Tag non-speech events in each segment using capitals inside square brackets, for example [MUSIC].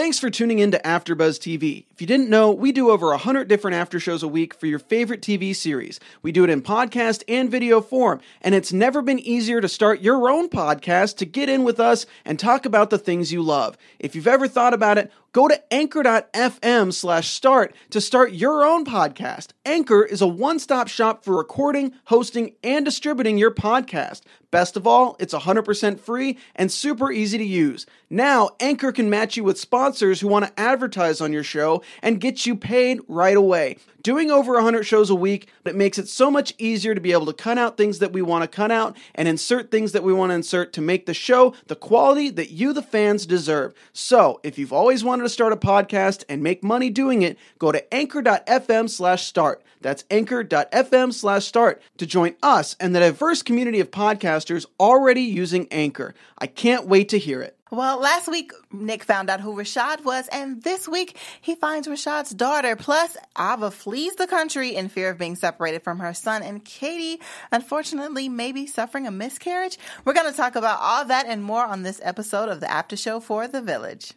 Thanks for tuning in to AfterBuzz TV. If you didn't know, we do over 100 different after shows a week for your favorite TV series. We do it in podcast and video form, and it's never been easier to start your own podcast to get in with us and talk about the things you love. If you've ever thought about it, go to anchor.fm slash start to start your own podcast. Anchor is a one-stop shop for recording, hosting, and distributing your podcast. Best of all, it's 100% free and super easy to use. Now, Anchor can match you with sponsors who want to advertise on your show and get you paid right away. Doing over 100 shows a week, but it makes it so much easier to be able to cut out things that we want to cut out and insert things that we want to insert to make the show the quality that you, the fans, deserve. So, if you've always wanted to start a podcast and make money doing it, go to anchor.fm slash start. That's anchor.fm slash start to join us and the diverse community of podcasters already using Anchor. I can't wait to hear it. Well, last week Nick found out who Rashad was, and this week he finds Rashad's daughter. Plus, Ava flees the country in fear of being separated from her son, and Katie, unfortunately, may be suffering a miscarriage. We're going to talk about all that and more on this episode of the After Show for The Village.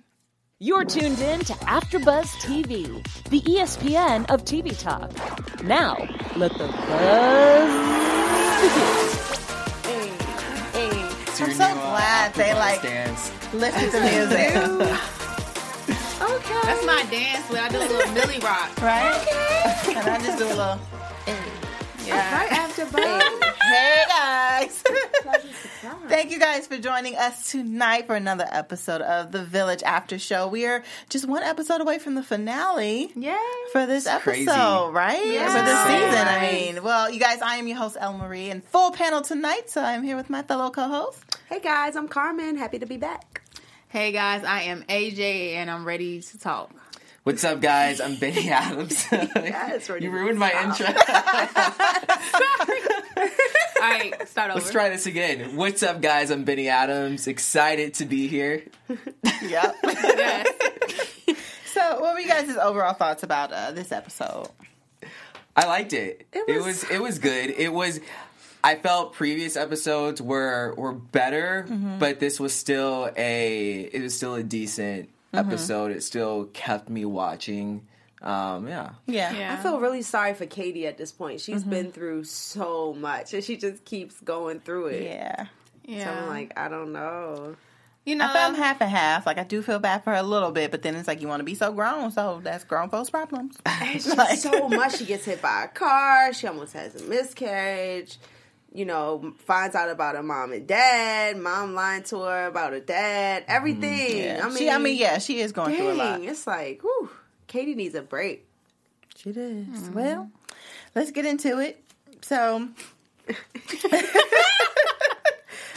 You're tuned in to AfterBuzz TV, the ESPN of TV talk. Now, let the buzz begin. I'm so glad they like lifted the [LAUGHS] music, [LAUGHS] Okay. That's my dance where I do a little [LAUGHS] Milly rock. right? Okay. and I just do a little. Yeah. Right after buzz. Hey guys. [LAUGHS] Thank you guys for joining us tonight for another episode of the Village After Show. We are just one episode away from the finale Yay. for this episode, crazy. right? Yes. For this season. I mean, well, you guys, I am your host, El Marie, and full panel tonight. So I'm here with my fellow co-host. Hey guys, I'm Carmen. Happy to be back. Hey guys, I am AJ and I'm ready to talk. What's up, guys? I'm Benny [LAUGHS] Adams. [LAUGHS] Yes, you ruined my intro. [LAUGHS] All right, start over. Let's try this again. What's up, guys? I'm Benny Adams. Excited to be here. Yep. So, what were you guys' overall thoughts about uh, this episode? I liked it. It It was- was. It was good. It was. I felt previous episodes were were better, Mm-hmm. but this was still a. It was still a decent Mm-hmm. episode. It still kept me watching. Um, yeah. Yeah. Yeah. I feel really sorry for Katie at this point. She's been through so much and she just keeps going through it. Yeah. Yeah. So I'm like, I don't know. you know, I feel I'm half and half. Like I do feel bad for her a little bit, but then it's like you want to be so grown, so that's grown folks' problems. [LAUGHS] It's [LAUGHS] just so much. She gets hit by a car. She almost has a miscarriage. You know, finds out about her mom and dad. Mom lying to her about her dad. Mm-hmm. Everything. Yeah. I mean, she, I mean, yeah, she is going through a lot. it's like, whew, Katie needs a break. She does. Mm-hmm. Well, let's get into it. So, [LAUGHS] [LAUGHS]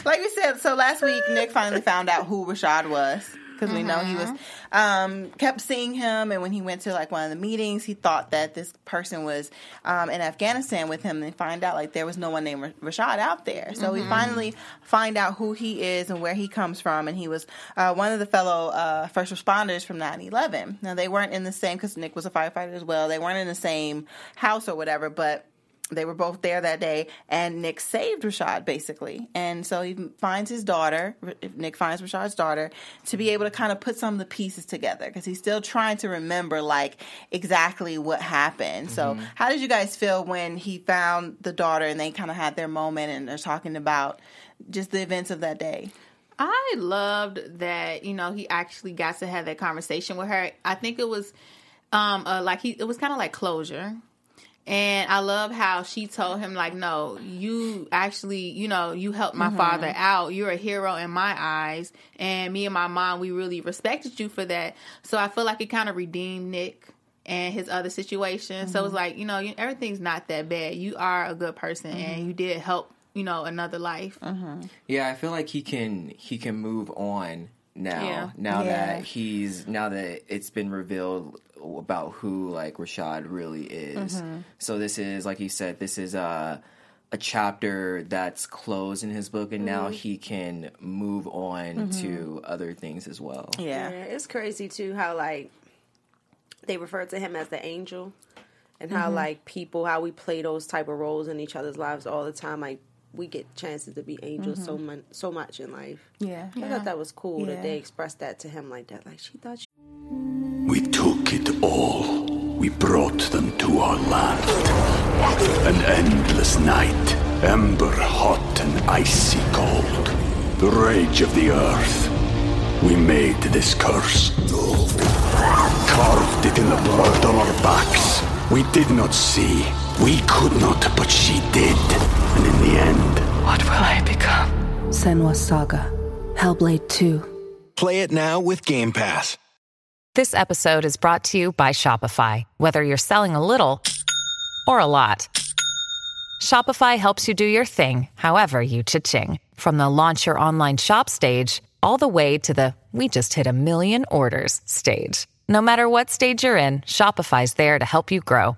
like we said, so last week Nick finally found out who Rashad was because we know he was um, kept seeing him, and when he went to like one of the meetings, he thought that this person was um, in Afghanistan with him. And find out like there was no one named Rashad out there. So we finally find out who he is and where he comes from, and he was uh, one of the fellow uh, first responders from 9/11. Now they weren't in the same because Nick was a firefighter as well. They weren't in the same house or whatever, but they were both there that day, and Nick saved Rashad basically. And so he finds his daughter. Nick finds Rashad's daughter to be able to kind of put some of the pieces together because he's still trying to remember like exactly what happened. So, how did you guys feel when he found the daughter and they kind of had their moment and they're talking about just the events of that day? I loved that you know he actually got to have that conversation with her. I think it was um uh, like he it was kind of like closure. And I love how she told him like, "No, you actually, you know, you helped my Mm-hmm. father out. You're a hero in my eyes, and me and my mom, we really respected you for that." So I feel like it kind of redeemed Nick and his other situation. So Mm-hmm. it's like, you know, you- everything's not that bad. You are a good person, Mm-hmm. and you did help, you know, another life. Yeah, I feel like he can he can move on now. Yeah. Now Yeah. that he's now that it's been revealed about who like Rashad really is. Mm-hmm. So this is like you said, this is a a chapter that's closed in his book, and now Mm-hmm. he can move on to other things as well. Yeah. Yeah, it's crazy too how like they refer to him as the angel, and how like people how we play those type of roles in each other's lives all the time. Like we get chances to be angels so mm-hmm. much so much in life. Yeah. I thought that was cool Yeah. that they expressed that to him like that. Like she thought. She- We took it all. We brought them to our land. An endless night, ember hot and icy cold. The rage of the earth. We made this curse. Carved it in the blood on our backs. We did not see. We could not, but she did. And in the end, What will I become? Senua's Saga. Hellblade 2. Play it now with Game Pass. This episode is brought to you by Shopify. Whether you're selling a little or a lot, Shopify helps you do your thing, however you cha-ching. From the launch your online shop stage, all the way to the we just hit a million orders stage. No matter what stage you're in, Shopify's there to help you grow.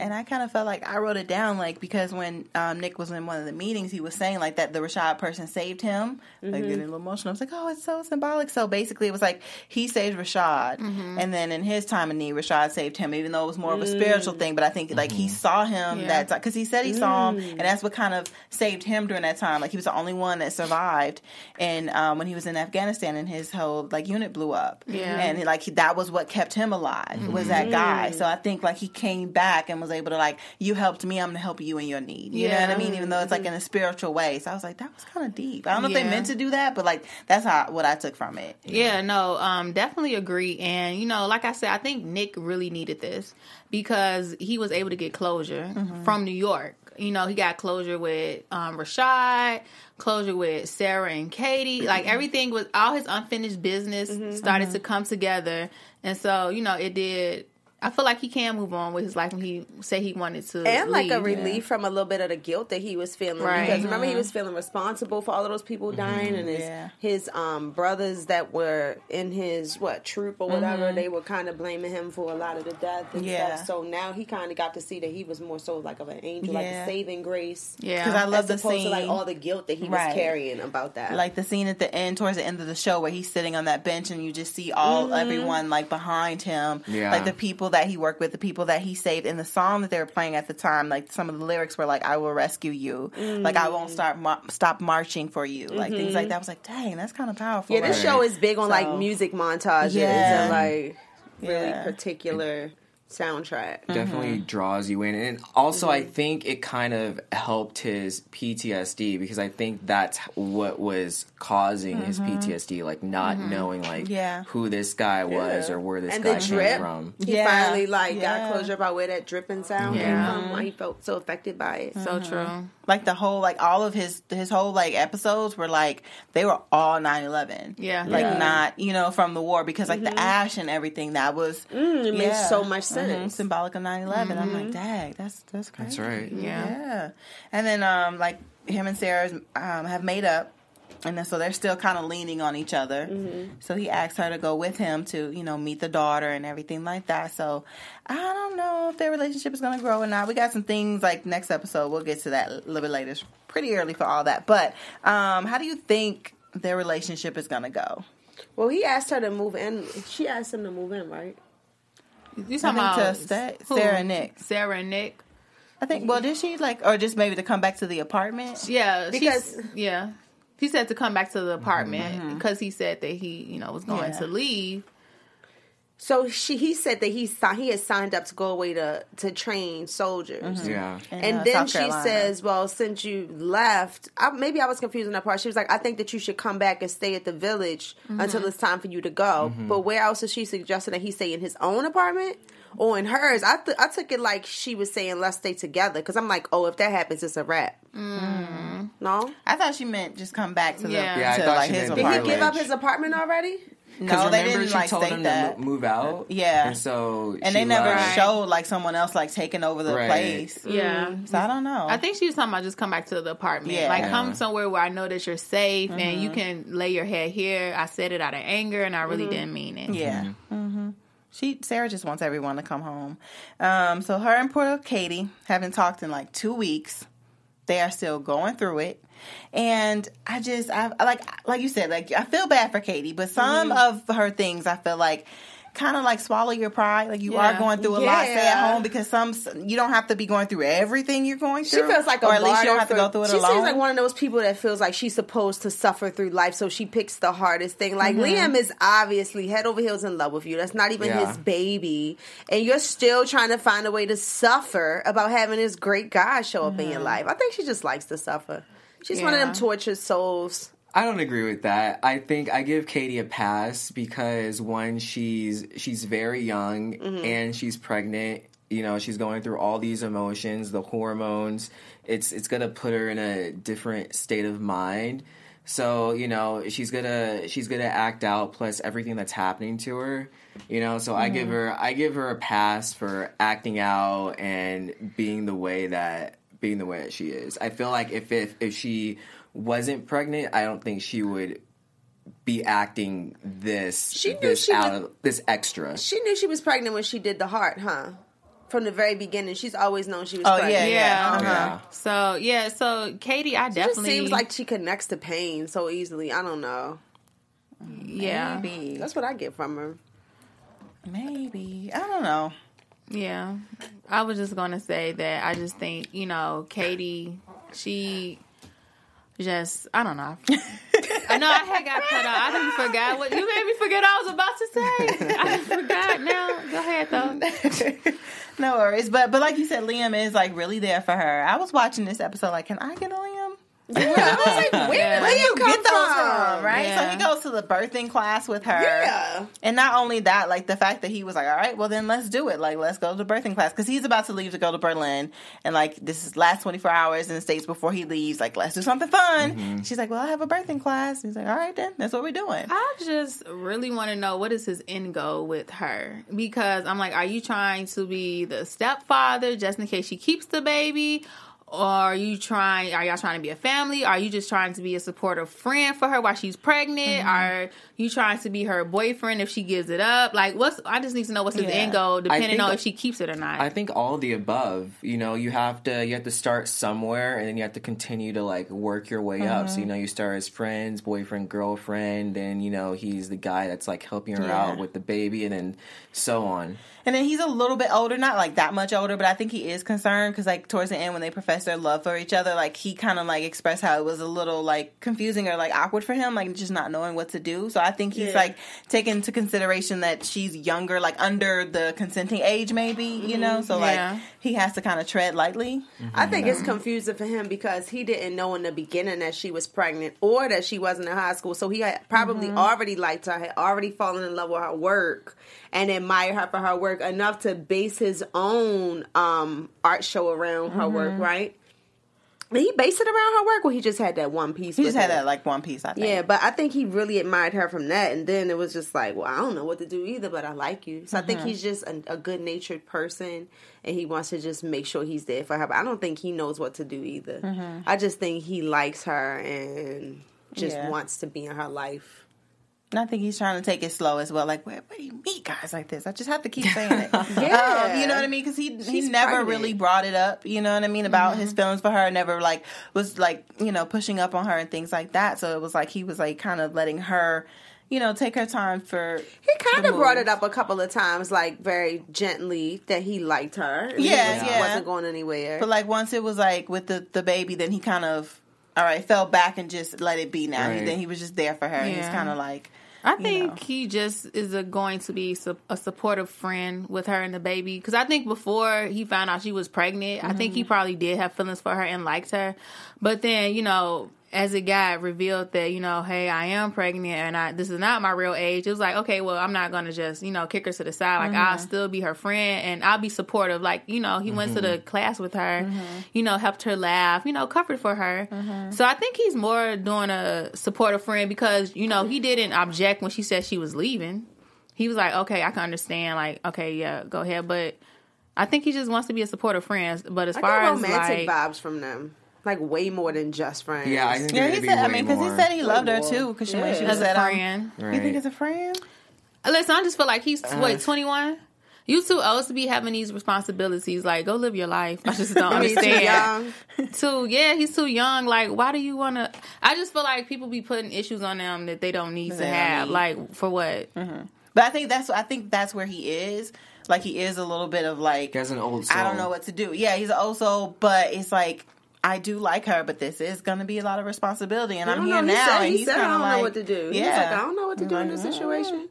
And I kind of felt like I wrote it down, like because when um, Nick was in one of the meetings, he was saying like that the Rashad person saved him, like getting a little emotional. I was like, oh, it's so symbolic. So basically, it was like he saved Rashad, and then in his time of need, Rashad saved him, even though it was more of a spiritual thing. But I think like he mm-hmm. saw him Yeah. that because he said he saw him, and that's what kind of saved him during that time. Like he was the only one that survived, and um, when he was in Afghanistan, and his whole like unit blew up, Yeah. and like he, that was what kept him alive was that guy. So I think like he came back and was able to like you helped me, I'm gonna help you in your need. You know what I mean? Even though it's like in a spiritual way. So I was like, that was kind of deep. I don't know if they meant to do that, but like that's how what I took from it. Yeah, no, um, definitely agree. And you know, like I said, I think Nick really needed this because he was able to get closure from New York. You know, he got closure with um, Rashad, closure with Sarah and Katie. [CLEARS THROAT] Like everything was all his unfinished business started to come together, and so you know, it did. I feel like he can move on with his life when he said he wanted to, and like a leave. relief from a little bit of the guilt that he was feeling. Right. because remember he uh-huh. was feeling responsible for all of those people mm-hmm. dying and his Yeah. his um brothers that were in his what troop or whatever mm-hmm. they were kind of blaming him for a lot of the death and Yeah. stuff so now he kind of got to see that he was more so like of an angel like a saving grace. Yeah, Because I love as the scene. to like all the guilt that he was carrying about that. Like the scene at the end towards the end of the show where he's sitting on that bench and you just see all mm-hmm. everyone like behind him. Yeah. like the people that he worked with the people that he saved in the song that they were playing at the time like some of the lyrics were like i will rescue you like i won't mm. start mar- stop marching for you like things like mm-hmm. that I was like dang that's kind of powerful yeah this right? show is big on like music montages Yeah. and like really Yeah. particular soundtrack definitely mm-hmm. draws you in and also i mm-hmm. think it kind of helped his ptsd because i think that's what was causing his mm-hmm. ptsd like not knowing like Yeah. who this guy was Yeah. or where this and guy the came drip from he Yeah. finally like Yeah. got closure about where that dripping sound Yeah. came from why he felt so affected by it so true. like the whole like all of his his whole like episodes were like they were all 9-11 Yeah. like Yeah. not you know from the war because like the ash and everything that was Mm, it makes yeah. so much Mhm, sense symbolic of 9-11 i'm like dang that's that's crazy that's right Yeah. yeah and then um like him and sarah um have made up and then so they're still kind of leaning on each other. So he asked her to go with him to, you know, meet the daughter and everything like that. So I don't know if their relationship is going to grow or not. We got some things like next episode. We'll get to that a little bit later. It's pretty early for all that. But um, how do you think their relationship is going to go? well he asked her to move in she asked him to move in right You talking about think to Sa- Sarah Nick. Sarah Nick. I think. Well, did she like, or just maybe to come back to the apartment? Yeah, Because- yeah, he said to come back to the apartment mm-hmm. because he said that he, you know, was going Yeah. to leave. So she, he said that he he had signed up to go away to to train soldiers. Mm-hmm. Yeah. In, uh, And uh, then South she Carolina. says, "Well, since you left, I, maybe I was confused in that part. She was like, I think that you should come back and stay at the village mm-hmm. until it's time for you to go. Mm-hmm. But where else is she suggesting that he stay in his own apartment or in hers? I th- I took it like she was saying, let's stay together. Because I'm like, oh, if that happens, it's a wrap. Mm. No, I thought she meant just come back to the Yeah. Yeah, I to like she his meant did he give up his apartment already? Because No, they didn't she like told state him that. to move out. Yeah. and so and she they never left. showed like someone else like taking over the Right. place. Yeah. So I don't know. I think she was talking about just come back to the apartment. Yeah. Like Yeah. come somewhere where I know that you're safe and Mm-hmm. you can lay your head here. I said it out of anger and I really didn't mean it. Yeah. hmm She Sarah just wants everyone to come home. Um, so her and poor Katie haven't talked in like two weeks. They are still going through it, and I just I like like you said like I feel bad for Katie, but some of her things I feel like. Kind of like swallow your pride, like you are going through a lot. Stay at home because some you don't have to be going through everything you're going through. She feels like a or at least you don't have to go through it she alone. seems like one of those people that feels like she's supposed to suffer through life, so she picks the hardest thing. Like Mm-hmm. Liam is obviously head over heels in love with you. That's not even Yeah. his baby, and you're still trying to find a way to suffer about having this great guy show up in your life. I think she just likes to suffer. She's one of them tortured souls. I don't agree with that. I think I give Katie a pass because one, she's she's very young mm-hmm. and she's pregnant. You know, she's going through all these emotions, the hormones. It's it's gonna put her in a different state of mind. So you know, she's gonna she's gonna act out. Plus everything that's happening to her. You know, so I give mm-hmm. her I give her a pass for acting out and being the way that being the way that she is. I feel like if if if she wasn't pregnant, I don't think she would be acting this She knew this she out would- of this extra. She knew she was pregnant when she did the heart, huh? From the very beginning, she's always known she was Oh, pregnant. yeah, Yeah. Uh-huh. Yeah. So yeah, so Katie, I It just definitely seems like she connects to pain so easily. I don't know. yeah, Maybe. That's what I get from her. Maybe. I don't know. Yeah. I was just gonna say that I just think you know Katie, she just I don't know. [LAUGHS] I know I had got cut off. I didn't forgot what you made me forget. I was about to say. I just forgot. Now go ahead though. [LAUGHS] No worries, but but like you said, Liam is like really there for her. I was watching this episode, like, can I get a Liam? [LAUGHS] I was like, where, Yeah. where Where you you get those from? from, right? Yeah. So he goes to the birthing class with her. Yeah. And not only that, like the fact that he was like, all right, well then let's do it. Like, let's go to the birthing class. Because he's about to leave to go to Berlin. And like, this is last 24 hours in the States before he leaves. Like, let's do something fun. Mm-hmm. She's like, well, I have a birthing class. He's like, all right then. That's what we're doing. I just really want to know what is his end goal with her because I'm like, are you trying to be the stepfather just in case she keeps the baby? Or are you trying? Are y'all trying to be a family? Are you just trying to be a supportive friend for her while she's pregnant? Mm-hmm. Are you trying to be her boyfriend if she gives it up? Like, what's? I just need to know what's his Yeah. end goal, depending think- on if she keeps it or not. I think all the above. You know, you have to you have to start somewhere, and then you have to continue to like work your way up. So you mm-hmm. know, you start as friends, boyfriend, girlfriend, then you know he's the guy that's like helping her Yeah. out with the baby, and then so on. And then he's a little bit older, not like that much older, but I think he is concerned because, like, towards the end when they profess their love for each other, like he kind of like expressed how it was a little like confusing or like awkward for him, like just not knowing what to do. So I think he's Yeah. like taking into consideration that she's younger, like under the consenting age, maybe you know. Mm-hmm. So Yeah. like he has to kind of tread lightly. Mm-hmm. I think it's confusing for him because he didn't know in the beginning that she was pregnant or that she wasn't in high school. So he had probably mm-hmm. already liked her, had already fallen in love with her work, and admired her for her work enough to base his own um, art show around her work, mm-hmm. right? Did he base it around her work, or he just had that one piece? He just had her? that like one piece. I think. Yeah, but I think he really admired her from that, and then it was just like, well, I don't know what to do either, but I like you. So I think mm-hmm. he's just a, a good natured person, and he wants to just make sure he's there for her. But I don't think he knows what to do either. Mm-hmm. I just think he likes her and just Yeah. wants to be in her life. And I think he's trying to take it slow as well. Like, where, where do you meet guys like this? I just have to keep saying it. Yeah. [LAUGHS] Um, you know what I mean? Because he he never pregnant. really brought it up. You know what I mean about his feelings for her. Never like was like you know pushing up on her and things like that. So it was like he was like kind of letting her, you know, take her time for. He kind of brought it up a couple of times, like very gently, that he liked her. and he Yeah, was- yeah. wasn't going anywhere. But like once it was like with the the baby, then he kind of all right fell back and just let it be. Now Right. then he was just there for her. and He's kind of like. I think he just is a, going to be su- a supportive friend with her and the baby. Because I think before he found out she was pregnant, I think he mm-hmm. probably did have feelings for her and liked her. But then, you know, as it got revealed that you know, hey, I am pregnant and I this is not my real age. It was like, okay, well, I'm not gonna just you know kick her to the side. Like I'll Mhm. still be her friend and I'll be supportive. Like you know, he went to the mm-hmm. class with her, mm-hmm. you know, helped her laugh, you know, covered for her. Mm-hmm. So I think he's more doing a supportive friend because you know he didn't object when she said she was leaving. He was like, okay, I can understand. Like, okay, yeah, go ahead, but. I think he just wants to be a supportive friend, but as I far get as romantic like, vibes from them. Like way more than just friends. Yeah, I think Yeah, he be said. I mean, because he said he loved her too. Because when she was As a at um, friend. You think it's a friend? Listen, I just feel like he's Uh. wait twenty one. You too old to be having these responsibilities. Like, go live your life. I just [LAUGHS] don't I mean, too understand. young. [LAUGHS] Too, yeah, he's too young. Like, why do you want to? I just feel like people be putting issues on them that they don't need They to don't have. need. Like, for what? But I think that's I think that's where he is. Like he is a little bit of like He has an old I don't know what to do. Yeah, he's an old soul, but it's like I do like her, but this is going to be a lot of responsibility, and I I'm here know. He now, said, and he he's said I kind of don't like, know what to do. Yeah, He's like, I don't know what to do in this Like, situation.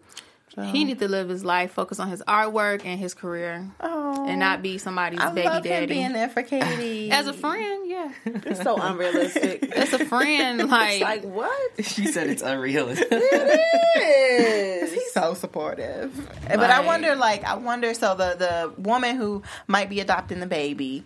He need to live his life, focus on his artwork and his career, Oh, and not be somebody's I baby love him daddy. being there for Katie [LAUGHS] As a friend, yeah. It's so unrealistic. [LAUGHS] As a friend, like, like what? [LAUGHS] She said it's unrealistic. It is. He's so supportive. but I wonder, like, I wonder. So the the woman who might be adopting the baby,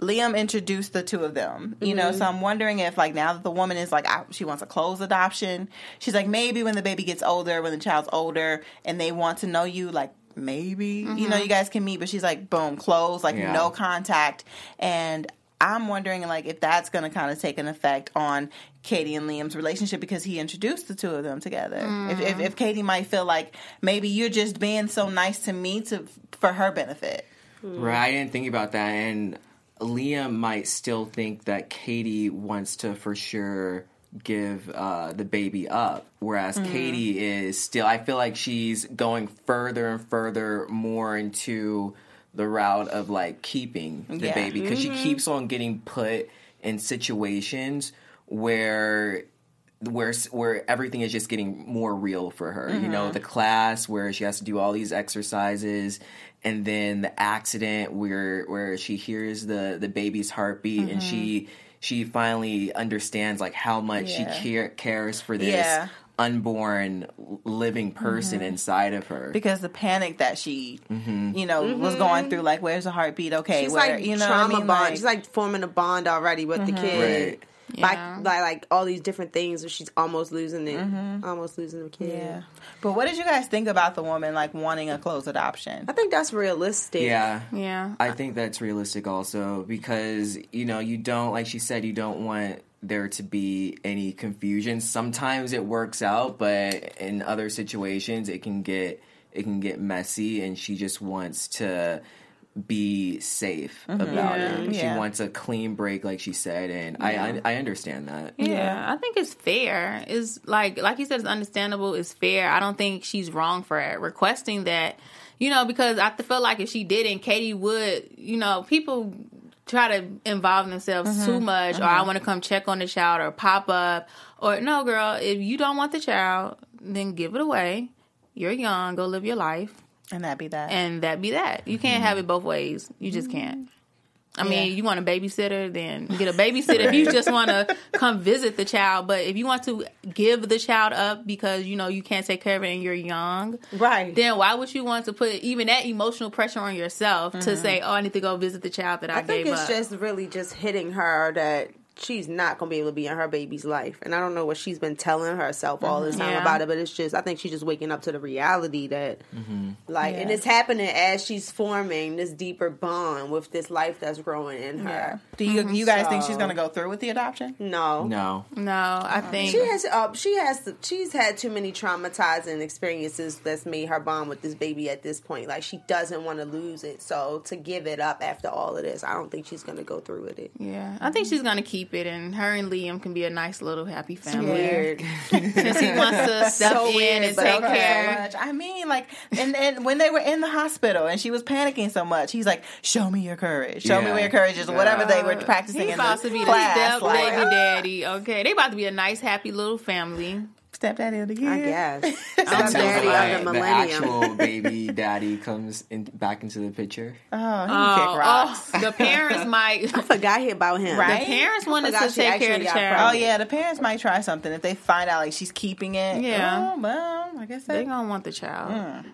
Liam introduced the two of them. You know, mm-hmm. so I'm wondering if, like, now that the woman is like, I, she wants a closed adoption. She's like, maybe when the baby gets older, when the child's older, and they want to know you, like. Maybe you know you mm-hmm. guys can meet, but she's like, boom, closed, like Yeah. no contact, and I'm wondering like if that's going to kind of take an effect on Katie and Liam's relationship because he introduced the two of them together. If, if if mm. Katie might feel like maybe you're just being so nice to me to for her benefit. Right, I didn't think about that. And Liam might still think that Katie wants to for sure give uh, the baby up, whereas Mm-hmm. Katie is still. I feel like she's going further and further more into the route of like keeping the Yeah. baby because Mm-hmm. she keeps on getting put in situations where where where everything is just getting more real for her. You Mm-hmm. know, the class where she has to do all these exercises and then the accident where where she hears the the baby's heartbeat and she she finally understands like how much Mm-hmm. Yeah. she care, cares for this Yeah. unborn living person inside of her. Because the panic that she, Mm-hmm. you know, was going through, like, where's the heartbeat? Okay, She's where, like you know, trauma I mean? bond. Like, She's like forming a bond already with the kid. Right. Like, Yeah. like like all these different things where she's almost losing it, mm-hmm. almost losing the kid. yeah. But what did you guys think about the woman like wanting a closed adoption? I think that's realistic. Yeah. yeah. I think that's realistic also because you know you don't like she said you don't want there to be any confusion. Sometimes it works out, but in other situations it can get it can get messy and she just wants to be safe mm-hmm. about Yeah. it. She Yeah. wants a clean break like she said and I, I I understand that. Yeah, I think it's fair. Is like like you said, it's understandable. It's fair. I don't think she's wrong for it. requesting that. You know, because I feel like if she didn't, Katie would. You know, people try to involve themselves too mm-hmm. much, or mm-hmm. I want to come check on the child, or pop up, or no, girl. If you don't want the child, then give it away. You're young. Go live your life, And that be that. and that be that. You can't mm-hmm. have it both ways. You just can't. I mm-hmm. mean, Yeah. you want a babysitter, then get a babysitter. [LAUGHS] if you just want to come visit the child, but if you want to give the child up because you know you can't take care of it and you're young, Right. then why would you want to put even that emotional pressure on yourself to mm-hmm. say, "Oh, I need to go visit the child that I, gave. I think gave it's up"? just really just hitting her that she's not going to be able to be in her baby's life. And I don't know what she's been telling herself all this time mm-hmm. Yeah. about it, but it's just, I think she's just waking up to the reality that, mm-hmm. like, and it's happening as she's forming this deeper bond with this life that's growing in yeah. her. Do you mm-hmm. you guys think she's going to go through with the adoption? No. No. no, I um, think She has uh, she has she's had too many traumatizing experiences that's made her bond with this baby at this point. Like she doesn't want to lose it. So to give it up after all of this, I don't think she's gonna go through with it. Yeah, I think she's gonna keep it, and her and Liam can be a nice little happy family. Weird. [LAUGHS] Since he wants to [LAUGHS] step So in weird, and but take okay. care. much. I mean, like, and and when they were in the hospital and she was panicking so much, he's like, "Show me your courage. Show me Yeah. where your courage is." or Whatever they were practicing He's in about the to be class. the step like, baby daddy. Okay, they about to be a nice, happy little family. Stepdaddy of the year. I guess. [LAUGHS] Until Stepdaddy like, of the the millennium. actual baby daddy comes in, back into the picture. Oh, he Oh, kick rocks. oh, [LAUGHS] the parents [LAUGHS] might. I forgot about him. Right? The parents wanted forgot to take care of the child. Oh yeah, the parents might try something if they find out like she's keeping it. Yeah. Oh, well, I guess They that. gonna want the child. Mm.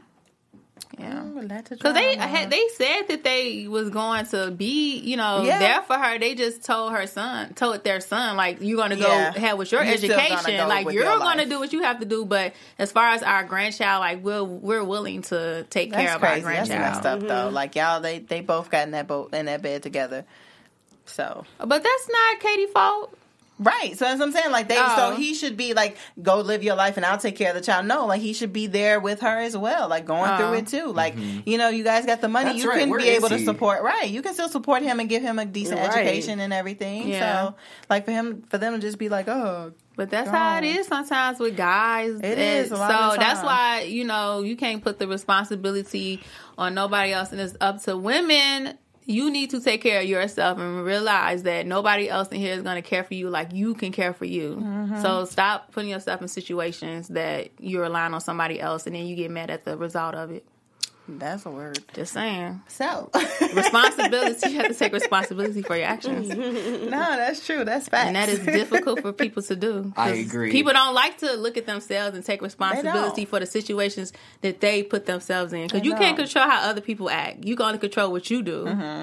Yeah. That's Because they had, they said that they was going to be, you know, Yeah. there for her. They just told her son, told their son, like, you're going to go Yeah. have with your You're education. go Like, you're going to do what you have to do. But as far as our grandchild, like, we're, we're willing to take That's care of crazy. our That's grandchild. messed up though. Mm-hmm. Like y'all, they they both got in that boat in that bed together. So But that's not Katie's fault. Right. So that's what I'm saying. Like they, Oh. so he should be like, go live your life and I'll take care of the child. No, like he should be there with her as well, like going Oh. through it too. Like mm-hmm. you know, you guys got the money. That's you right. can Where be able to support. Right. You can still support him and give him a decent Right. education and everything. Yeah. So like for him, for them to just be like, oh, But that's how it is sometimes with guys. It is so that's why you know you can't put the responsibility on nobody else, and it's up to women. You need to take care of yourself and realize that nobody else in here is going to care for you like you can care for you. Mm-hmm. So stop putting yourself in situations that you're relying on somebody else, and then you get mad at the result of it. That's a word. Just saying, So [LAUGHS] responsibility. you have to take responsibility for your actions. [LAUGHS] no, that's true. That's fact. And that is [LAUGHS] difficult for people to do. I 'Cause agree. People don't like to look at themselves and take responsibility for the situations that they put themselves in. Because you can't don't. control how other people act. You can only control what you do. Mm-hmm.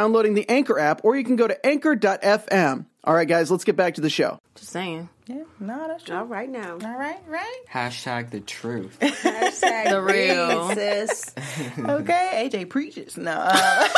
the Anchor app, or you can go to anchor.fm. All right, guys, let's get back to the show. Just saying. yeah, no, that's true. All right now. All right, right. Hashtag the truth. [LAUGHS] Hashtag The real. sis. [LAUGHS] Okay, AJ preaches. No. Uh, [LAUGHS]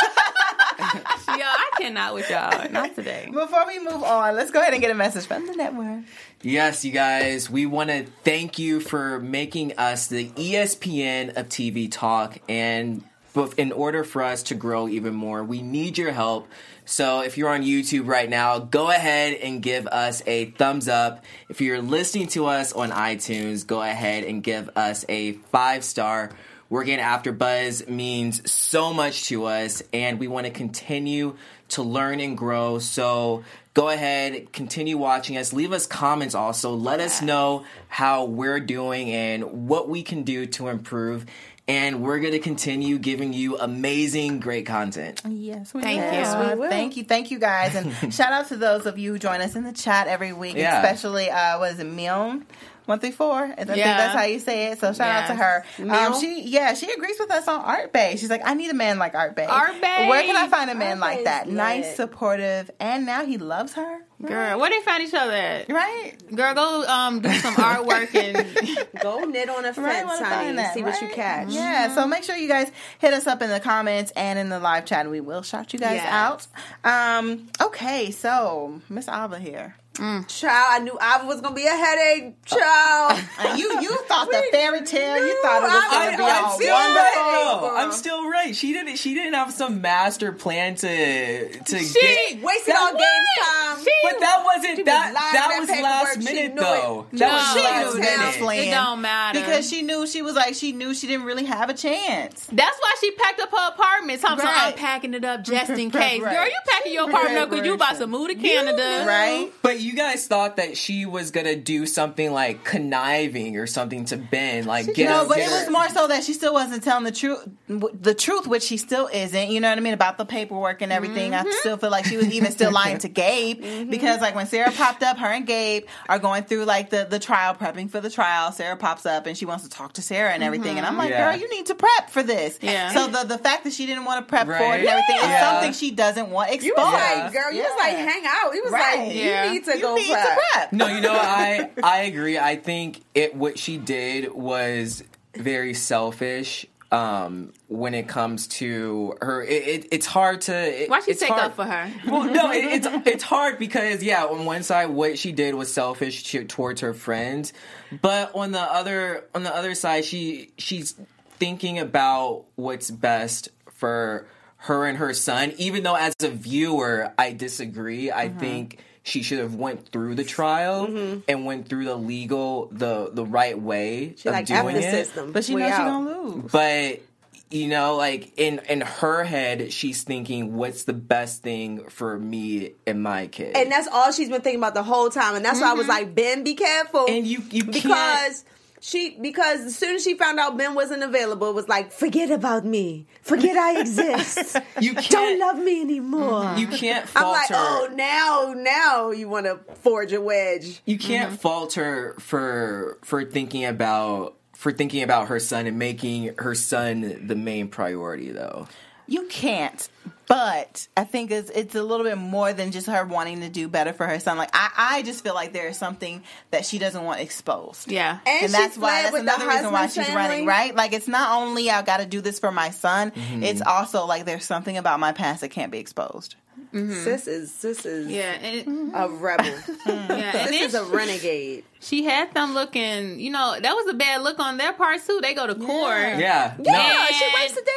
Yo, I cannot with y'all. Not today. before we move on, let's go ahead and get a message from the network. Yes, you guys, we want to thank you for making us the ESPN of TV talk. And but in order for us to grow even more, we need your help. So if you're on YouTube right now, go ahead and give us a thumbs up. If you're listening to us on iTunes, go ahead and give us a five star. Working After Buzz means so much to us, and we want to continue to learn and grow. So go ahead, continue watching us. Leave us comments also. Let us know how we're doing and what we can do to improve. And we're going to continue giving you amazing, great content. Yes, we Thank will. you. Yes, we will. Thank you, thank you, guys, and [LAUGHS] shout out to those of you who join us in the chat every week, Yeah. especially uh, what is it, Milne. One three four. I think Yeah. that's how you say it. So shout out to her. Um, she yeah, she agrees with us on Art Bay. She's like, I need a man like Art Bay. Art Bay. Where can I find a man Art like Bay's that? lit. Nice, supportive, and now he loves her. Girl, where they find each other at? Right? Girl, go um do some artwork and [LAUGHS] Go knit on a Right, fence, wanna honey, and that, see what you catch. Yeah, so make sure you guys hit us up in the comments and in the live chat, and we will shout you guys Yes. out. Um, okay, so Miss Alva here. Mm. Child, I knew Ava was gonna be a headache. Child, [LAUGHS] you you thought the fairy tale, you thought it was I- going I- to be I'm all still wonderful. right. Oh, I'm still right. She didn't. She didn't have some master plan to to She get. wasted all games time. She- But that wasn't She was that. lying That on was that last paperwork. She minute knew it. though. No, was she last knew minute. that plan. It don't matter. Because she knew she was like she knew she didn't really have a chance. That's why she packed up her apartment. So I'm saying, Right. I'm packing it up [LAUGHS] just in case. right. Girl, you packing your apartment up because you about to move to Canada. Right? But you guys thought that she was gonna do something like conniving or something to Ben, like get no, her- but get it her- was more so that she still wasn't telling the truth, the truth, which she still isn't. You know what I mean about the paperwork and everything. Mm-hmm. I still feel like she was even still [LAUGHS] lying to Gabe because, like, when Sarah popped up, her and Gabe are going through like the the trial, prepping for the trial. Sarah pops up and she wants to talk to Sarah and everything, and I'm like, Yeah. girl, you need to prep for this. Mm-hmm. Yeah. So the the fact that she didn't want to prep for it and everything is something she doesn't want exposed. You was like, girl, you was like, hang out. You was Right. like, Yeah. you need to You go need prep. to prep. No, you know, I [LAUGHS] I agree. I think it what she did was very selfish. um, when it comes to her. It, it, it's hard to. It, Why she it's take hard. up for her? Well, no, it, [LAUGHS] it's it's hard because yeah, on one side, what she did was selfish to, towards her friends, but on the other on the other side, she she's thinking about what's best for her and her son. Even though as a viewer, I disagree. I Mm-hmm. think she should have went through the trial mm-hmm. and went through the legal the the right way She of like doing F the it. system. But she We knows she's out. gonna lose. But you know, like in in her head, she's thinking, "What's the best thing for me and my kid?" And that's all she's been thinking about the whole time. And that's why I was mm-hmm. like, Ben, be careful. And you you because can't. She because as soon as she found out Ben wasn't available, it was like, forget about me. Forget I exist. [LAUGHS] You Don't love me anymore. You can't I'm like, oh, now, now you want to forge a wedge. you can't mm-hmm. fault her for for thinking about for thinking about her son and making her son the main priority, though. You can't. But I think it's it's a little bit more than just her wanting to do better for her son. Like I, I just feel like there is something that she doesn't want exposed. Yeah. And, And, that's why that's another reason why husband's she's running, right? Like it's not only I got to do this for my son, Mm-hmm. it's also like there's something about my past that can't be exposed. Sis is sis is Yeah, and a rebel. [LAUGHS] yeah, and This is a renegade. she had them looking. You know, that was a bad look on their part too. They go to court. Yeah, Yeah, no, she wasted their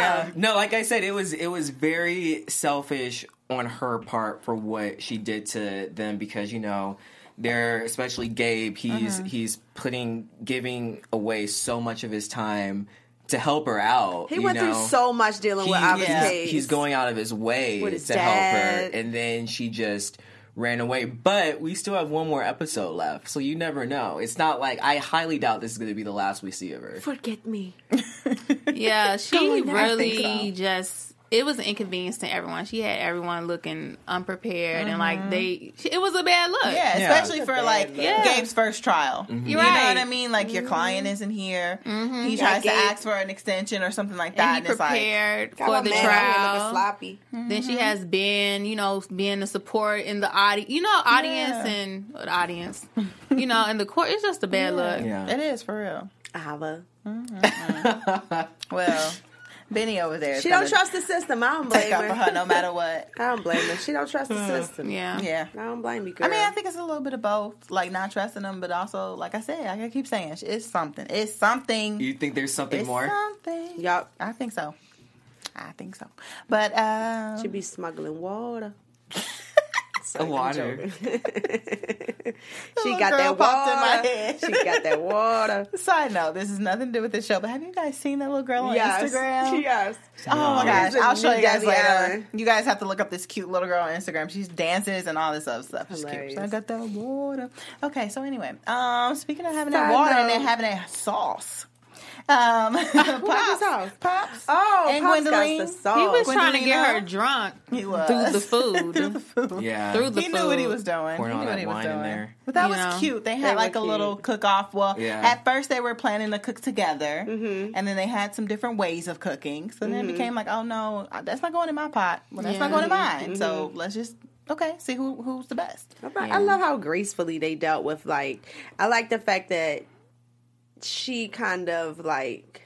time. Yeah. No, like I said, it was it was very selfish on her part for what she did to them because you know they're especially Gabe. He's Mm-hmm. he's putting giving away so much of his time to help her out. He you went know? through so much dealing with He- Ava's he's, case. he's going out of his way his to help her, and then she just ran away. But we still have one more episode left, so you never know. It's not like I highly doubt this is going to be the last we see of her. Forget me. [LAUGHS] Yeah, she Going there. I really think just it was an inconvenience to everyone. She had everyone looking unprepared and like mm-hmm. they it was a bad look. Yeah, Yeah. especially for like Yeah. Gabe's first trial. Mm-hmm. You You're know right. what I mean? Like your client mm-hmm. isn't here. Mm-hmm. He Yeah, tries to ask for an extension or something like that. And And, he it's like prepared Got for my the man out here looking trial. sloppy. Then she has been, you know, being the support in the audience, you know, audience Yeah. and the audience, you know, and the court. It's just a bad look. Yeah. it is for real. Ava. [LAUGHS] Well, Benny over there. She don't trust the system. I don't blame take up for her. her no matter what. [LAUGHS] I don't blame her. She don't trust the system. Yeah. Yeah. I don't blame you, girl. I mean, I think it's a little bit of both, like not trusting them, but also, like I said, I keep saying it's something. It's something. You think there's something it's more? something. Yup. I think so. I think so. But um, she be smuggling water. [LAUGHS] A water. [LAUGHS] she little got that popped in my head. She got that water. [LAUGHS] Side note: This has nothing to do with the show, but have you guys seen that little girl on yes. Instagram? [LAUGHS] Yes. Oh my gosh, I'll show you guys later. You guys have to look up this cute little girl on Instagram. She's dances and all this other stuff. She's cute. So I got that water. Okay, so anyway, um, speaking of having that Side water and then having that sauce. Um, [LAUGHS] Pops, sauce? Pops. Oh, and Pops got Gwendolyn. the He sauce. was trying to get her drunk He was through the [LAUGHS] food. through the food. Yeah. Through the he knew what he was doing. Pouring he knew what he was doing. there. But that You was know, cute. They they had were like a little cook off. Well, Yeah. at first they were planning to cook together, Mm-hmm. and then they had some different ways of cooking. So then it became like, oh no, that's not going in my pot. Well, that's not going in mine. Mm-hmm. So let's just okay, see who who's the best. I love how gracefully they dealt with like I like the fact that she kind of like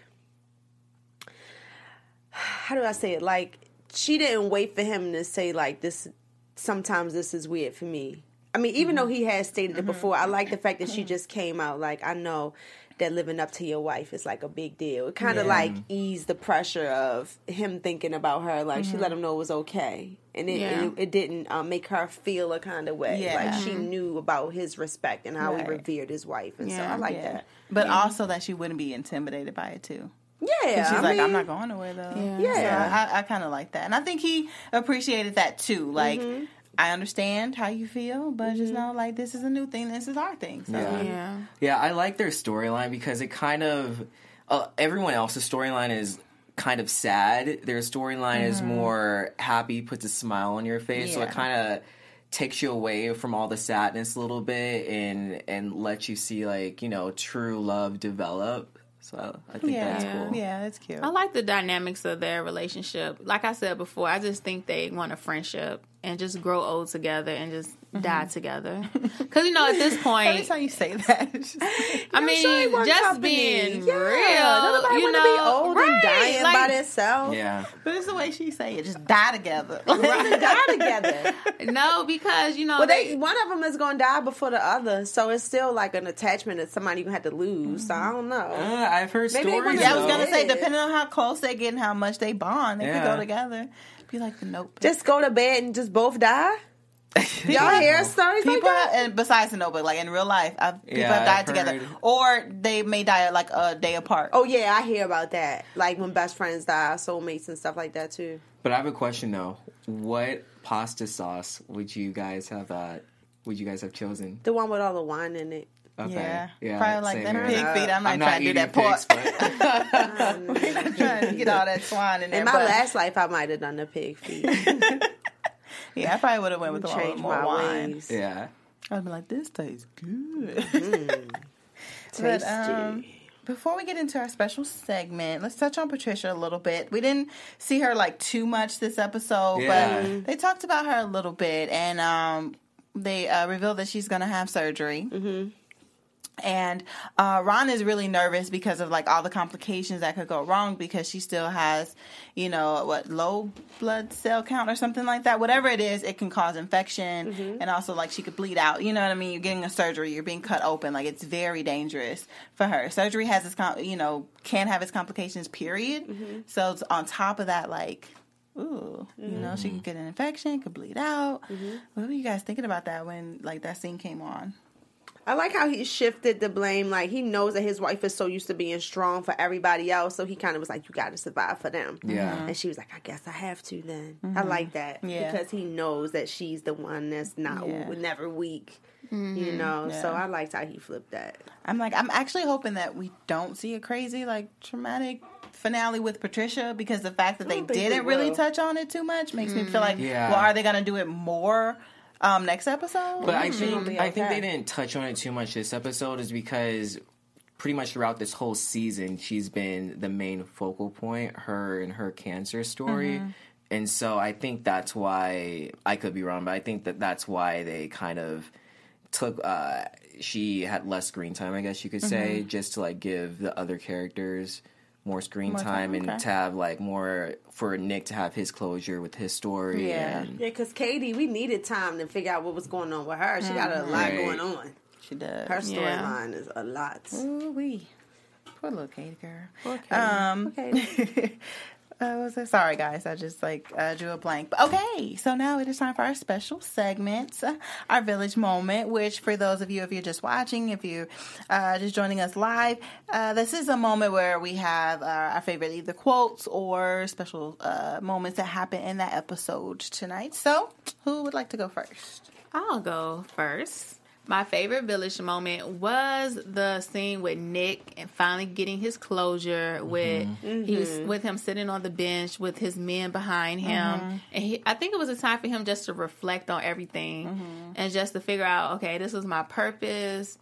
[SIGHS] how do I say it? Like she didn't wait for him to say like this sometimes this is weird for me. I mean, even though mm-hmm. he had stated it mm-hmm. before, I like the fact that she just came out like I know that living up to your wife is like a big deal. It kind of Yeah. like eased the pressure of him thinking about her. Like she let him know it was okay, and it Yeah. it, it didn't um, make her feel a kind of way. Yeah. Like she knew about his respect and how Right. he revered his wife, and so I like that. But also that she wouldn't be intimidated by it too. Yeah, She's I like, I'm not going nowhere though. Yeah. Yeah. So I, I kind of like that, and I think he appreciated that too. Like, Mm-hmm. I understand how you feel, but just know like this is a new thing. This is our thing. So Yeah. Yeah. Yeah, I like their storyline because it kind of uh, everyone else's storyline is kind of sad. Their storyline is more happy, puts a smile on your face, so it kind of takes you away from all the sadness a little bit and and lets you see like you know true love develop. So I, I think yeah, that's cool. yeah, it's cute. I like the dynamics of their relationship. Like I said before, I just think they want a friendship and just grow old together and just die together. [LAUGHS] Because you know, at this point, Every time you say that, just- I mean, sure just company. being Yeah, real. nobody you wanna know, be old and dying like, by themselves. Yeah. but it's the way she say it. Just die together. [LAUGHS] Even [LAUGHS] die together. No, because you know Well, they, they one of them is going to die before the other, so it's still like an attachment that somebody you had to lose. So I don't know. Uh, I've heard Maybe they stories. Yeah, I was gonna say, depending on how close they get and how much they bond, they could go together. Be like the Notebook. Just go to bed and just both die. [LAUGHS] Y'all hear stories like people, that? and besides the Notebook, like in real life, I've, people Yeah, have died I've together, heard. or they may die like a day apart. Oh yeah, I hear about that. Like when best friends die, soulmates and stuff like that too. But I have a question though. What pasta sauce would you guys have? Uh, would you guys have chosen? The one with all the wine in it. Okay. Yeah, yeah probably like same them here. pig feet. I'm not I'm trying to do that pork. pigs, but [LAUGHS] [LAUGHS] trying to get all that swine in there. In my but- last life, I might have done the pig feet. [LAUGHS] yeah, I probably would have went with a little Change more my wine. ways. yeah. I'd be like, this tastes good. Mm. But, Tasty. um, before we get into our special segment, let's touch on Patricia a little bit. We didn't see her like too much this episode, Yeah. but they talked about her a little bit, and um, they uh, revealed that she's going to have surgery. Mm-hmm. And uh, Ron is really nervous because of like all the complications that could go wrong because she still has, you know, what low blood cell count or something like that. Whatever it is, it can cause infection mm-hmm. and also like she could bleed out. You know what I mean? You're getting a surgery, you're being cut open. Like it's very dangerous for her. Surgery has its, com- you know, can have its complications. Period. Mm-hmm. So it's on top of that, like. Ooh, you know, she mm-hmm. could get an infection, could bleed out. What were you guys thinking about that when like that scene came on? I like how he shifted the blame. Like he knows that his wife is so used to being strong for everybody else, so he kind of was like, "You got to survive for them." Yeah. Mm-hmm. And she was like, "I guess I have to." Then I mm-hmm. like that Yeah. because he knows that she's the one that's not Yeah. never weak. Mm-hmm. You know, so I liked how he flipped that. I'm like, I'm actually hoping that we don't see a crazy, like, traumatic finale with Patricia because the fact that they didn't we really touch on it too much makes me feel mm. like, Yeah. well, are they going to do it more um, next episode? But I think I think they didn't touch on it too much this episode is because pretty much throughout this whole season she's been the main focal point, her and her cancer story. Mm-hmm. And so I think that's why I could be wrong, but I think that that's why they kind of took uh she had less screen time, I guess you could say, just to like give the other characters more screen More time, time, and okay. to have like more for Nick to have his closure with his story Yeah. and Yeah, because Katie, we needed time to figure out what was going on with her. She got a lot Right. going on. she does. Her Yeah. storyline is a lot. Ooh, wee. Poor little Katie girl. Poor Katie. Um, Okay. [LAUGHS] Was it? Sorry, guys. I just like uh, drew a blank. But okay, so now it is time for our special segment, our village moment. Which, for those of you, if you're just watching, if you're uh, just joining us live, uh, this is a moment where we have uh, our favorite either quotes or special uh, moments that happen in that episode tonight. So, who would like to go first? I'll go first. My favorite village moment was the scene with Nick and finally getting his closure mm-hmm. with he's mm-hmm. with him sitting on the bench with his men behind mm-hmm. him, and he, I think it was a time for him just to reflect on everything and just to figure out, okay, this was my purpose.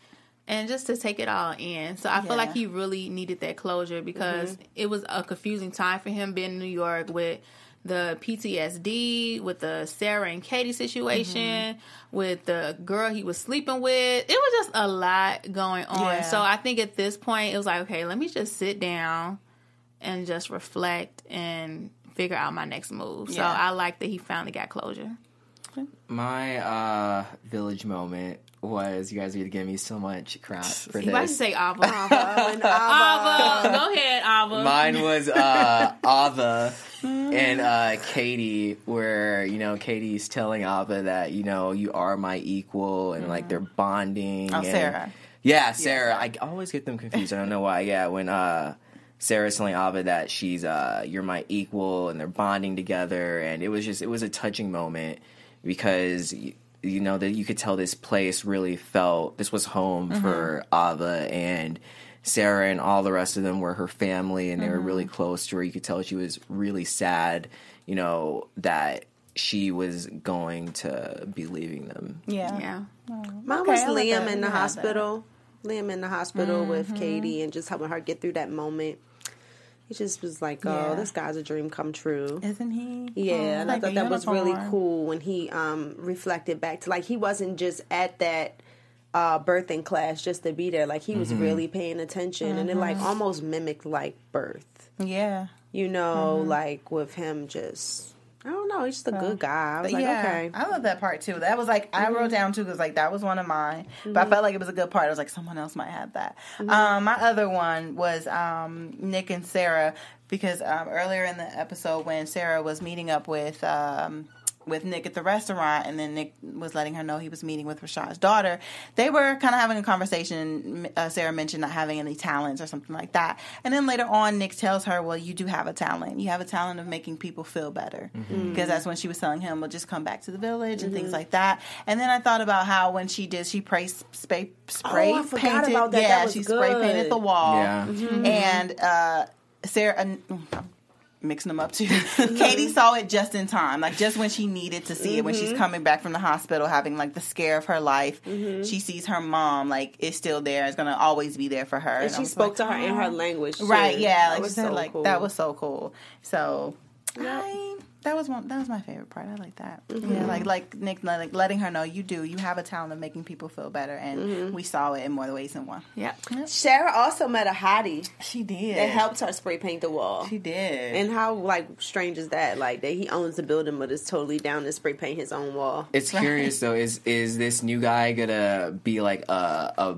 And just to take it all in. So I feel like he really needed that closure because it was a confusing time for him being in New York with the PTSD, with the Sarah and Katie situation, with the girl he was sleeping with. It was just a lot going on. Yeah. So I think at this point, it was like, okay, let me just sit down and just reflect and figure out my next move. So I like that he finally got closure. My uh village moment was you guys are giving me so much crap for He about to this. say Ava. [LAUGHS] Ava. Ava. Go ahead, Ava. Mine was uh [LAUGHS] Ava and uh Katie where, you know, Katie's telling Ava that, you know, you are my equal and like they're bonding. Oh, and- Sarah. Yeah, Sarah. I always get them confused. I don't know why. Yeah, when uh Sarah's telling Ava that she's uh you're my equal and they're bonding together and it was just it was a touching moment because y- you know that you could tell this place really felt this was home for Ava and Sarah and all the rest of them were her family and they were really close to her. You could tell she was really sad, you know, that she was going to be leaving them. Yeah. Yeah. Mine Okay, was I like Liam in the hospital. Liam in the hospital with Mhm. Katie and just helping her get through that moment. It just was like, oh, Yeah. this guy's a dream come true. Isn't he? Yeah, Oh, and I thought a that was really cool when he um, reflected back to like he wasn't just at that uh, birthing class just to be there. Like he was Mhm. really paying attention, and it like Mhm. almost mimicked like birth. Yeah, You know, Mhm. like with him just. I don't know. He's just a good guy. I was like, yeah, okay. I love that part too. That was like I Mhm. wrote down too because like that was one of mine, but I Mhm. felt like it was a good part. I was like someone else might have that. Um, my other one was um, Nick and Sarah because um, earlier in the episode when Sarah was meeting up with. Um, with Nick at the restaurant, and then Nick was letting her know he was meeting with Rashad's daughter. They were kind of having a conversation. Uh, Sarah mentioned not having any talents or something like that, and then later on, Nick tells her, "Well, you do have a talent. You have a talent of making people feel better." Mm-hmm. Because that's when she was telling him, "Well, just come back to the village and things Mhm. like that." And then I thought about how when she did, she spray spray, spray Oh, I painted. about that. Yeah, That was she spray painted the wall. Yeah. Mhm. And uh, Sarah. Uh, mixing them up too. [LAUGHS] Katie saw it just in time, like just when she needed to see it. When she's Mhm. coming back from the hospital, having like the scare of her life, she sees her mom like is still there. It's gonna always be there for her. And I she spoke like, to her in her "Oh." language, too. right? Yeah, That like she said, so like cool. that was so cool. So. I, that was one. That was my favorite part. I like that. Mm-hmm. Yeah, like like Nick, like letting her know you do. You have a talent of making people feel better, and Mm-hmm. we saw it in more ways than one. Yeah. Sarah also met a hottie. She did. That helped her spray paint the wall. She did. And how like strange is that? Like that he owns the building but is totally down to spray paint his own wall. It's curious though. Is is this new guy gonna be like a a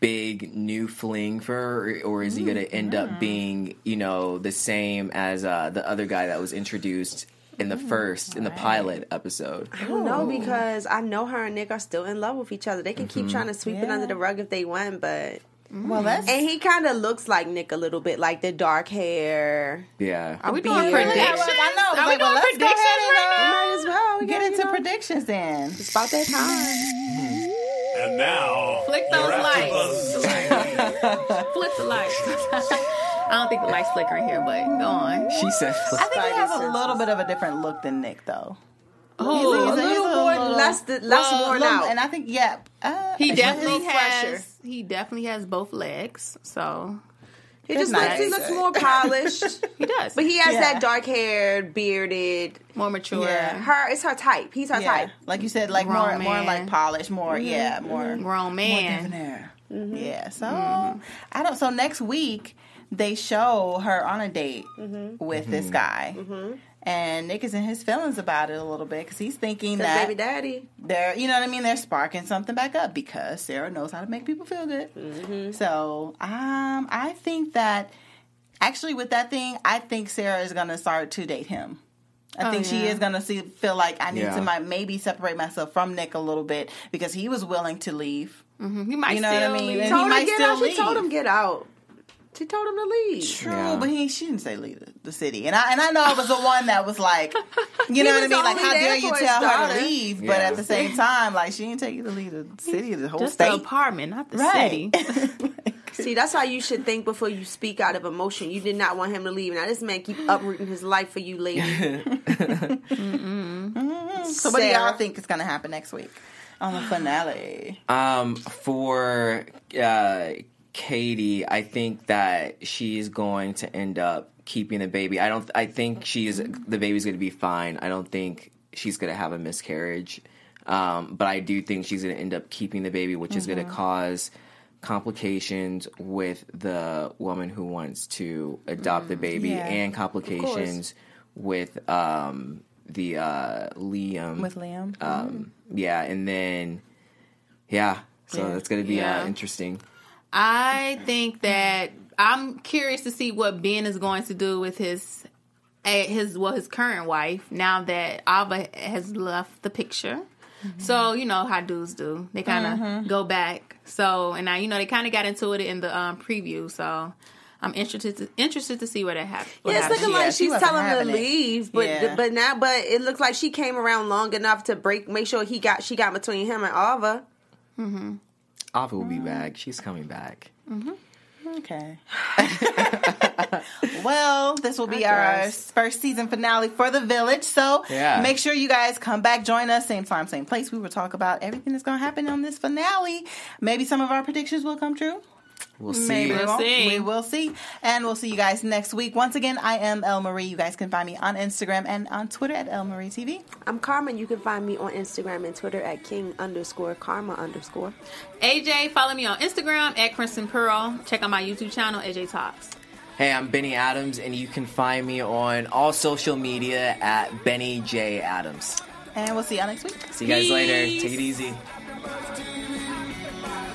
big new fling for her, or is he gonna end up being you know the same as uh, the other guy that was introduced in the first in the pilot episode? I don't know because I know her and Nick are still in love with each other. They can keep Mhm. trying to sweep it under the rug if they want, but Well, that's and he kind of looks like Nick a little bit, like the dark hair. Yeah. Are we the doing beard. predictions? I know. Are we like, well, doing let's go predictions ahead and, right uh, now? Might as well. We get gotta, into you know, predictions then. It's about that time. And now, Flick your those AfterBuzz lights. Flip the lights. [LAUGHS] [LAUGHS] I don't think the lights flickering here, but go on. She said. I think he has a little bit of a different look than Nick, though. Oh, he's a little more less, less well, worn little- out. and I think yeah, uh, He definitely a fresher. has. He definitely has both legs. So He just Good looks, he looks more [LAUGHS] polished, he does. but he has Yeah. that dark haired, bearded. more mature. Yeah. Her, it's her type. He's her Yeah, type. like you said, like more, Grown more man. like polished, more, mm-hmm. yeah, more, Grown man. debonair. Mm-hmm. Yeah. So mm-hmm. I don't. So next week they show her on a date with this guy, and Nick is in his feelings about it a little bit because he's thinking that baby daddy. they're, you know what I mean, they're sparking something back up because Sarah knows how to make people feel good. So um, I think that actually with that thing, I think Sarah is gonna start to date him. I Oh, think she is gonna see feel like I need Yeah. to my, maybe separate myself from Nick a little bit because he was willing to leave. Mhm. He might You know what I mean? leave. And Told he might get still out. She told him get out. She told him to leave. True, Yeah. but he she didn't say leave the, the city, and I and I know I was the one that was like, [LAUGHS] you know what I mean? Like, how dare you for his tell her to leave? But at the same time, like she didn't tell you to leave the city, the whole Just state. the apartment, not the Right. city. [LAUGHS] See, that's how you should think before you speak out of emotion. You did not want him to leave. Now this man keep uprooting his life for you, lady. [LAUGHS] So what do y'all think is going to happen next week on the finale? Um, for uh, Katie, I think that she's going to end up keeping the baby. I don't. I think she's the baby's going to be fine. I don't think she's going to have a miscarriage. Um, but I do think she's going to end up keeping the baby, which is going to cause complications with the woman who wants to adopt the baby Yeah. and complications with um, the uh, Liam With Liam? um, yeah, and then yeah, so Yeah. that's gonna be Yeah. uh, interesting. I think that I'm curious to see what Ben is going to do with his eh, his well his current wife now that Ava has left the picture. So you know how dudes do; they kind of go back. So and now you know they kind of got into it in the um, preview. So I'm interested to, interested to see what it happens. Yeah, it's looking like she she's wasn't telling him to leave, but Yeah. but now but it looks like she came around long enough to break, make sure he got she got between him and Ava. Ava will be mm. back. She's coming back. Mm-hmm. Okay. [LAUGHS] well, this will be our first season finale for The Village. So Yeah. make sure you guys come back, join us, same time, same place. We will talk about everything that's going to happen on this finale. Maybe some of our predictions will come true. We'll see. Maybe we We'll see. We will see. And we'll see you guys next week. Once again, I am El Marie. You guys can find me on Instagram and on Twitter at El Marie TV. I'm Carmen. You can find me on Instagram and Twitter at king underscore karma underscore. AJ, follow me on Instagram at Kristen Pearl. Check out my YouTube channel, AJ Talks. Hey, I'm Benny Adams, and you can find me on all social media at Benny J Adams. And we'll see y'all next week. See you guys later. Take it easy.